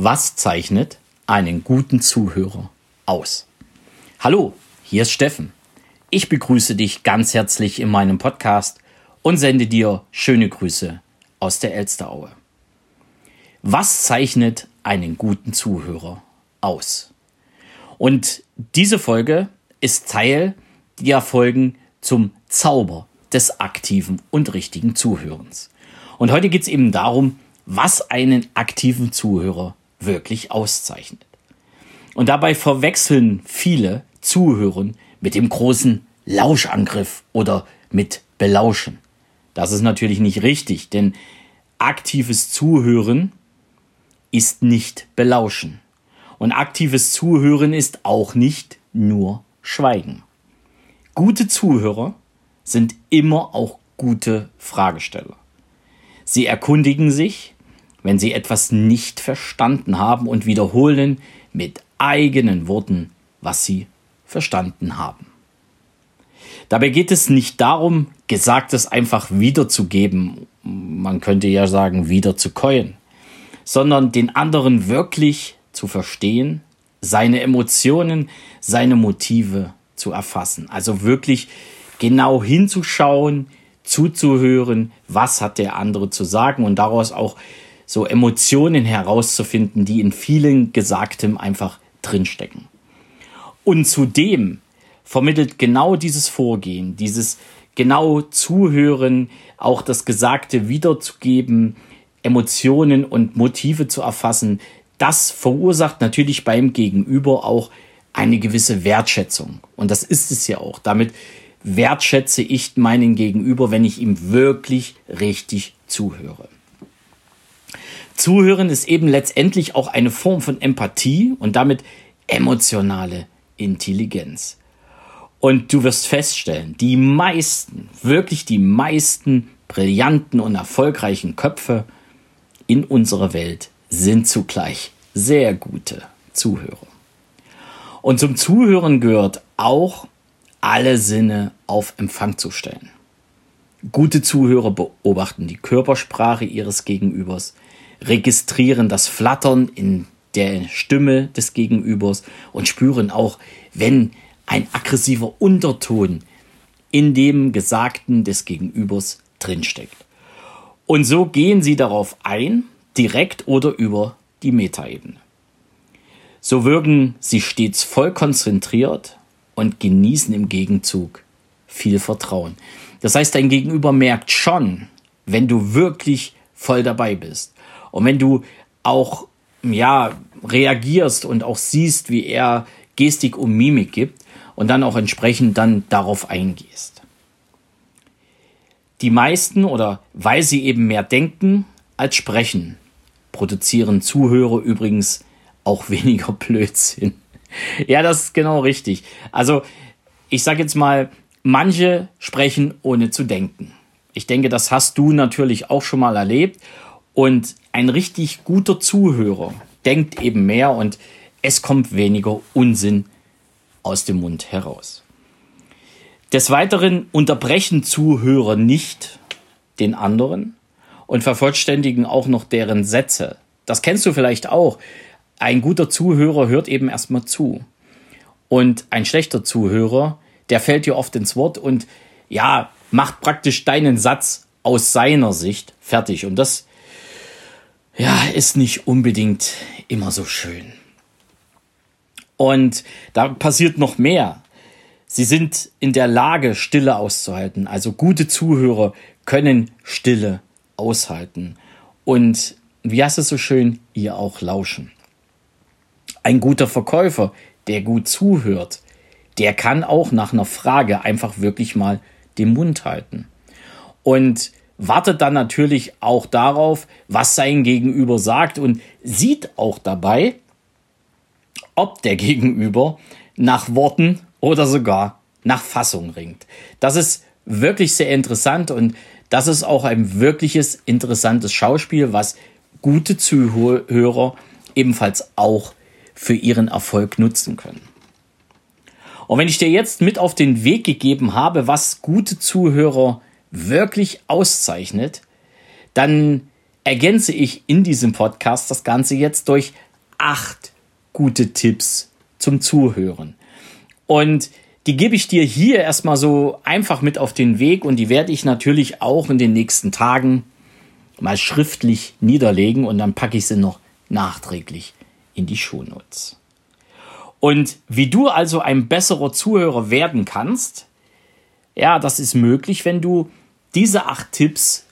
Was zeichnet einen guten Zuhörer aus? Hallo, hier ist Steffen. Ich begrüße dich ganz herzlich in meinem Podcast und sende dir schöne Grüße aus der Elsteraue. Was zeichnet einen guten Zuhörer aus? Und diese Folge ist Teil der Folgen zum Zauber des aktiven und richtigen Zuhörens. Und heute geht es eben darum, was einen aktiven Zuhörer wirklich auszeichnet. Und dabei verwechseln viele Zuhören mit dem großen Lauschangriff oder mit Belauschen. Das ist natürlich nicht richtig, denn aktives Zuhören ist nicht Belauschen. Und aktives Zuhören ist auch nicht nur Schweigen. Gute Zuhörer sind immer auch gute Fragesteller. Sie erkundigen sich, wenn sie etwas nicht verstanden haben und wiederholen mit eigenen Worten, was sie verstanden haben. Dabei geht es nicht darum, Gesagtes einfach wiederzugeben, man könnte ja sagen, wieder zu keuen, sondern den anderen wirklich zu verstehen, seine Emotionen, seine Motive zu erfassen. Also wirklich genau hinzuschauen, zuzuhören, was hat der andere zu sagen und daraus auch so Emotionen herauszufinden, die in vielen Gesagtem einfach drinstecken. Und zudem vermittelt genau dieses Vorgehen, dieses genau Zuhören, auch das Gesagte wiederzugeben, Emotionen und Motive zu erfassen, das verursacht natürlich beim Gegenüber auch eine gewisse Wertschätzung. Und das ist es ja auch. Damit wertschätze ich meinen Gegenüber, wenn ich ihm wirklich richtig zuhöre. Zuhören ist eben letztendlich auch eine Form von Empathie und damit emotionale Intelligenz. Und du wirst feststellen, die meisten, wirklich die meisten brillanten und erfolgreichen Köpfe in unserer Welt sind zugleich sehr gute Zuhörer. Und zum Zuhören gehört auch, alle Sinne auf Empfang zu stellen. Gute Zuhörer beobachten die Körpersprache ihres Gegenübers, registrieren das Flattern in der Stimme des Gegenübers und spüren auch, wenn ein aggressiver Unterton in dem Gesagten des Gegenübers drinsteckt. Und so gehen sie darauf ein, direkt oder über die Metaebene. So wirken sie stets voll konzentriert und genießen im Gegenzug viel Vertrauen. Das heißt, dein Gegenüber merkt schon, wenn du wirklich voll dabei bist. Und wenn du auch, ja, reagierst und auch siehst, wie er Gestik und Mimik gibt und dann auch entsprechend dann darauf eingehst. Die meisten oder weil sie eben mehr denken als sprechen, produzieren Zuhörer übrigens auch weniger Blödsinn. Ja, das ist genau richtig. Also, ich sage jetzt mal, manche sprechen ohne zu denken. Ich denke, das hast du natürlich auch schon mal erlebt. Und ein richtig guter Zuhörer denkt eben mehr und es kommt weniger Unsinn aus dem Mund heraus. Des Weiteren unterbrechen Zuhörer nicht den anderen und vervollständigen auch noch deren Sätze. Das kennst du vielleicht auch. Ein guter Zuhörer hört eben erstmal zu. Und ein schlechter Zuhörer, der fällt dir oft ins Wort und ja, macht praktisch deinen Satz aus seiner Sicht fertig. Und das, ja, ist nicht unbedingt immer so schön. Und da passiert noch mehr. Sie sind in der Lage, Stille auszuhalten. Also gute Zuhörer können Stille aushalten. Und wie heißt es so schön, ihr auch lauschen. Ein guter Verkäufer, der gut zuhört, der kann auch nach einer Frage einfach wirklich mal den Mund halten. Und wartet dann natürlich auch darauf, was sein Gegenüber sagt und sieht auch dabei, ob der Gegenüber nach Worten oder sogar nach Fassung ringt. Das ist wirklich sehr interessant und das ist auch ein wirkliches interessantes Schauspiel, was gute Zuhörer ebenfalls auch für ihren Erfolg nutzen können. Und wenn ich dir jetzt mit auf den Weg gegeben habe, was gute Zuhörer wirklich auszeichnet, dann ergänze ich in diesem Podcast das Ganze jetzt durch acht gute Tipps zum Zuhören. Und die gebe ich dir hier erstmal so einfach mit auf den Weg und die werde ich natürlich auch in den nächsten Tagen mal schriftlich niederlegen und dann packe ich sie noch nachträglich in die Shownotes. Und wie du also ein besserer Zuhörer werden kannst, ja, das ist möglich, wenn du diese acht Tipps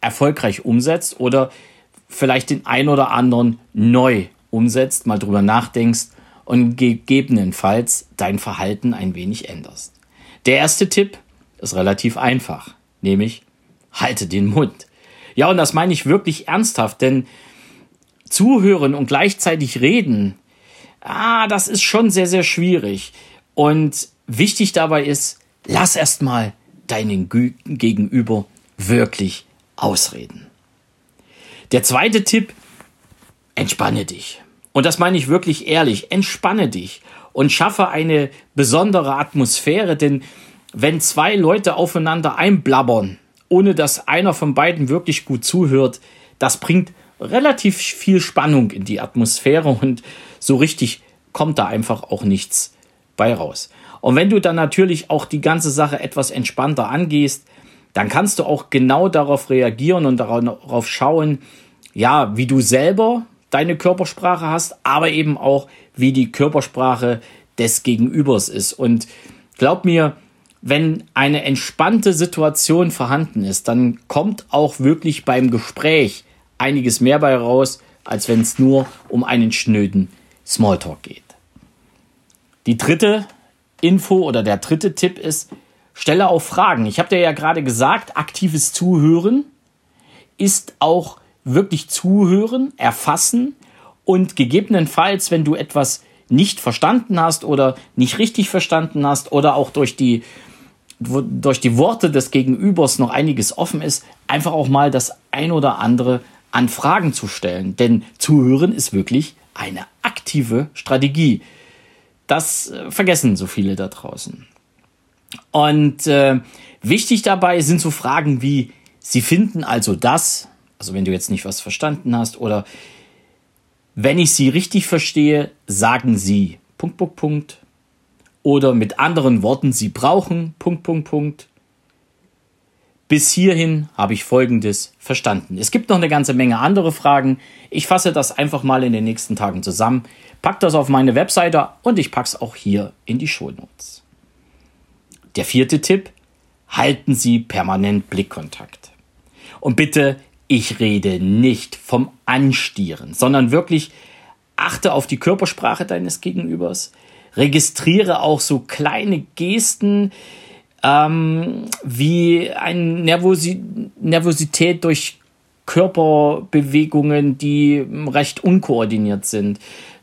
erfolgreich umsetzt oder vielleicht den ein oder anderen neu umsetzt, mal drüber nachdenkst und gegebenenfalls dein Verhalten ein wenig änderst. Der erste Tipp ist relativ einfach, nämlich halte den Mund. Ja, und das meine ich wirklich ernsthaft, denn zuhören und gleichzeitig reden, ah, das ist schon sehr, sehr schwierig. Und wichtig dabei ist, lass erstmal deinen Gegenüber wirklich ausreden. Der zweite Tipp, entspanne dich. Und das meine ich wirklich ehrlich, entspanne dich und schaffe eine besondere Atmosphäre, denn wenn zwei Leute aufeinander einblabbern, ohne dass einer von beiden wirklich gut zuhört, das bringt relativ viel Spannung in die Atmosphäre und so richtig kommt da einfach auch nichts bei raus. Und wenn du dann natürlich auch die ganze Sache etwas entspannter angehst, dann kannst du auch genau darauf reagieren und darauf schauen, ja, wie du selber deine Körpersprache hast, aber eben auch, wie die Körpersprache des Gegenübers ist. Und glaub mir, wenn eine entspannte Situation vorhanden ist, dann kommt auch wirklich beim Gespräch einiges mehr bei raus, als wenn es nur um einen schnöden Smalltalk geht. Die dritte Info oder der dritte Tipp ist, stelle auch Fragen. Ich habe dir ja gerade gesagt, aktives Zuhören ist auch wirklich zuhören, erfassen und gegebenenfalls, wenn du etwas nicht verstanden hast oder nicht richtig verstanden hast oder auch durch die durch die Worte des Gegenübers noch einiges offen ist, einfach auch mal das ein oder andere an Fragen zu stellen. Denn zuhören ist wirklich eine aktive Strategie. Das äh, vergessen so viele da draußen. Und äh, wichtig dabei sind so Fragen wie, Sie finden also das, also wenn du jetzt nicht was verstanden hast, oder wenn ich Sie richtig verstehe, sagen Sie Punkt, Punkt, Punkt. Oder mit anderen Worten, Sie brauchen Punkt, Punkt, Punkt. Bis hierhin habe ich Folgendes verstanden. Es gibt noch eine ganze Menge andere Fragen. Ich fasse das einfach mal in den nächsten Tagen zusammen, pack das auf meine Webseite und ich pack's auch hier in die Shownotes. Der vierte Tipp, halten Sie permanent Blickkontakt. Und bitte, ich rede nicht vom Anstieren, sondern wirklich achte auf die Körpersprache deines Gegenübers, registriere auch so kleine Gesten, ähm, wie eine Nervosi Nervosität durch Körperbewegungen, die recht unkoordiniert sind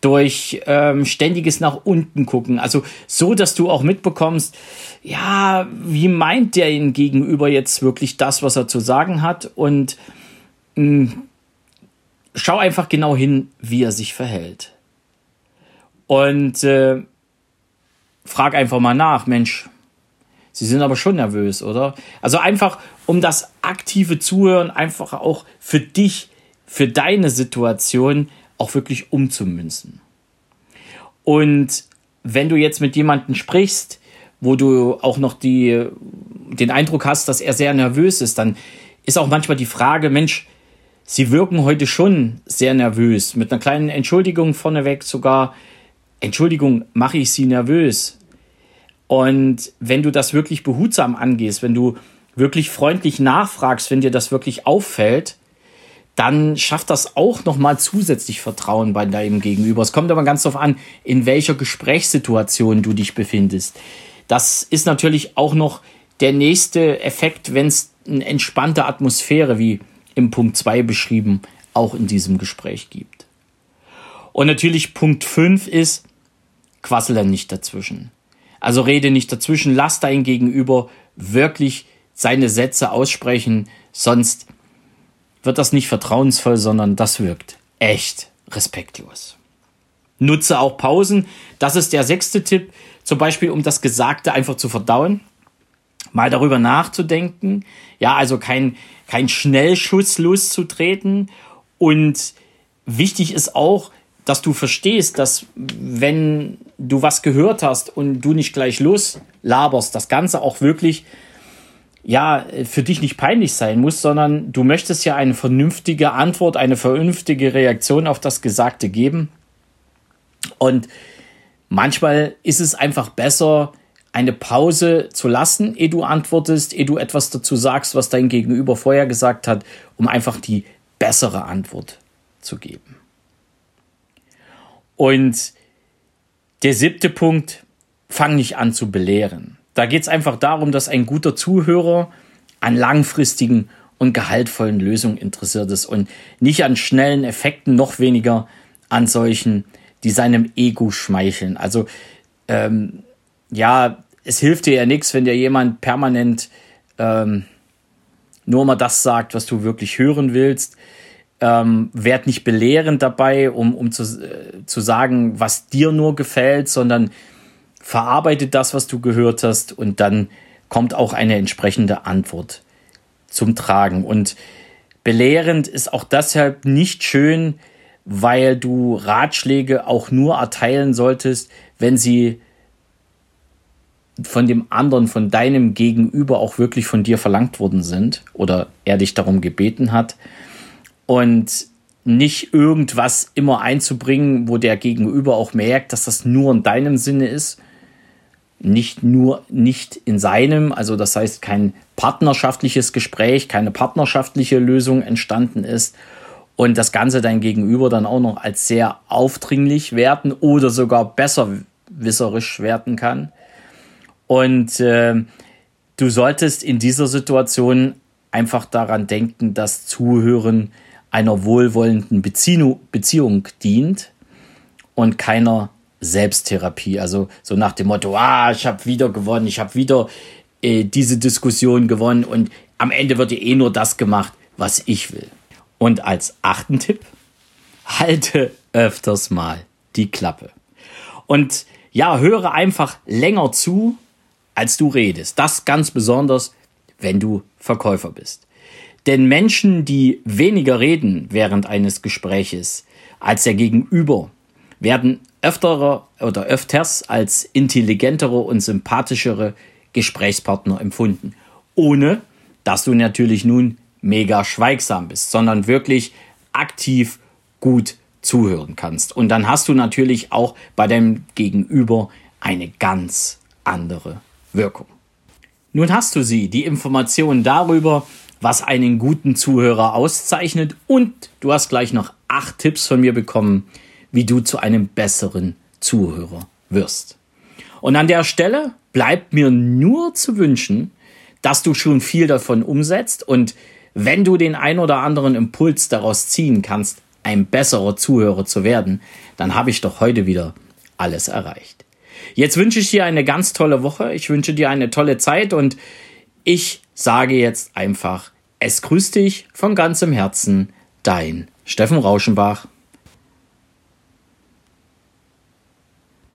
durch ähm, ständiges nach unten gucken. Also so, dass du auch mitbekommst, ja, wie meint der ihn gegenüber jetzt wirklich das, was er zu sagen hat und hm, schau einfach genau hin, wie er sich verhält. Und äh, frag einfach mal nach, Mensch, Sie sind aber schon nervös, oder? Also einfach, um das aktive Zuhören einfach auch für dich, für deine Situation auch wirklich umzumünzen. Und wenn du jetzt mit jemandem sprichst, wo du auch noch die, den Eindruck hast, dass er sehr nervös ist, dann ist auch manchmal die Frage, Mensch, Sie wirken heute schon sehr nervös. Mit einer kleinen Entschuldigung vorneweg sogar, Entschuldigung, mache ich Sie nervös? Und wenn du das wirklich behutsam angehst, wenn du wirklich freundlich nachfragst, wenn dir das wirklich auffällt, dann schafft das auch nochmal zusätzlich Vertrauen bei deinem Gegenüber. Es kommt aber ganz darauf an, in welcher Gesprächssituation du dich befindest. Das ist natürlich auch noch der nächste Effekt, wenn es eine entspannte Atmosphäre, wie im Punkt 2 beschrieben, auch in diesem Gespräch gibt. Und natürlich Punkt 5 ist, quassel nicht dazwischen. Also rede nicht dazwischen, lass dein Gegenüber wirklich seine Sätze aussprechen, sonst wird das nicht vertrauensvoll, sondern das wirkt echt respektlos. Nutze auch Pausen. Das ist der sechste Tipp, zum Beispiel um das Gesagte einfach zu verdauen, mal darüber nachzudenken. Ja, also kein, kein Schnellschuss loszutreten. Und wichtig ist auch, dass du verstehst, dass wenn du was gehört hast und du nicht gleich loslaberst, das Ganze auch wirklich ja für dich nicht peinlich sein muss, sondern du möchtest ja eine vernünftige Antwort, eine vernünftige Reaktion auf das Gesagte geben. Und manchmal ist es einfach besser, eine Pause zu lassen, ehe du antwortest, ehe du etwas dazu sagst, was dein Gegenüber vorher gesagt hat, um einfach die bessere Antwort zu geben. Und der siebte Punkt, fang nicht an zu belehren. Da geht es einfach darum, dass ein guter Zuhörer an langfristigen und gehaltvollen Lösungen interessiert ist und nicht an schnellen Effekten, noch weniger an solchen, die seinem Ego schmeicheln. Also ähm, ja, es hilft dir ja nichts, wenn dir jemand permanent ähm, nur mal das sagt, was du wirklich hören willst. Ähm, werd nicht belehrend dabei, um, um zu, äh, zu sagen, was dir nur gefällt, sondern verarbeite das, was du gehört hast und dann kommt auch eine entsprechende Antwort zum Tragen. Und belehrend ist auch deshalb nicht schön, weil du Ratschläge auch nur erteilen solltest, wenn sie von dem anderen, von deinem Gegenüber auch wirklich von dir verlangt worden sind oder er dich darum gebeten hat und nicht irgendwas immer einzubringen, wo der Gegenüber auch merkt, dass das nur in deinem Sinne ist, nicht nur nicht in seinem, also das heißt kein partnerschaftliches Gespräch, keine partnerschaftliche Lösung entstanden ist. Und das Ganze dein Gegenüber dann auch noch als sehr aufdringlich werten oder sogar besserwisserisch werten kann. Und äh, du solltest in dieser Situation einfach daran denken, dass Zuhören einer wohlwollenden Beziehung, dient und keiner Selbsttherapie. Also so nach dem Motto, ah, ich habe wieder gewonnen, ich habe wieder äh, diese Diskussion gewonnen und am Ende wird ja eh nur das gemacht, was ich will. Und als achten Tipp, halte öfters mal die Klappe. Und ja, höre einfach länger zu als du redest. Das ganz besonders, wenn du Verkäufer bist. Denn Menschen, die weniger reden während eines Gespräches als der Gegenüber, werden öfterer oder öfters als intelligentere und sympathischere Gesprächspartner empfunden. Ohne, dass du natürlich nun mega schweigsam bist, sondern wirklich aktiv gut zuhören kannst. Und dann hast du natürlich auch bei deinem Gegenüber eine ganz andere Wirkung. Nun hast du sie, die Informationen darüber, was einen guten Zuhörer auszeichnet und du hast gleich noch acht Tipps von mir bekommen, wie du zu einem besseren Zuhörer wirst. Und an der Stelle bleibt mir nur zu wünschen, dass du schon viel davon umsetzt und wenn du den ein oder anderen Impuls daraus ziehen kannst, ein besserer Zuhörer zu werden, dann habe ich doch heute wieder alles erreicht. Jetzt wünsche ich dir eine ganz tolle Woche. Ich wünsche dir eine tolle Zeit und ich sage jetzt einfach, es grüßt dich von ganzem Herzen, dein Steffen Rauschenbach.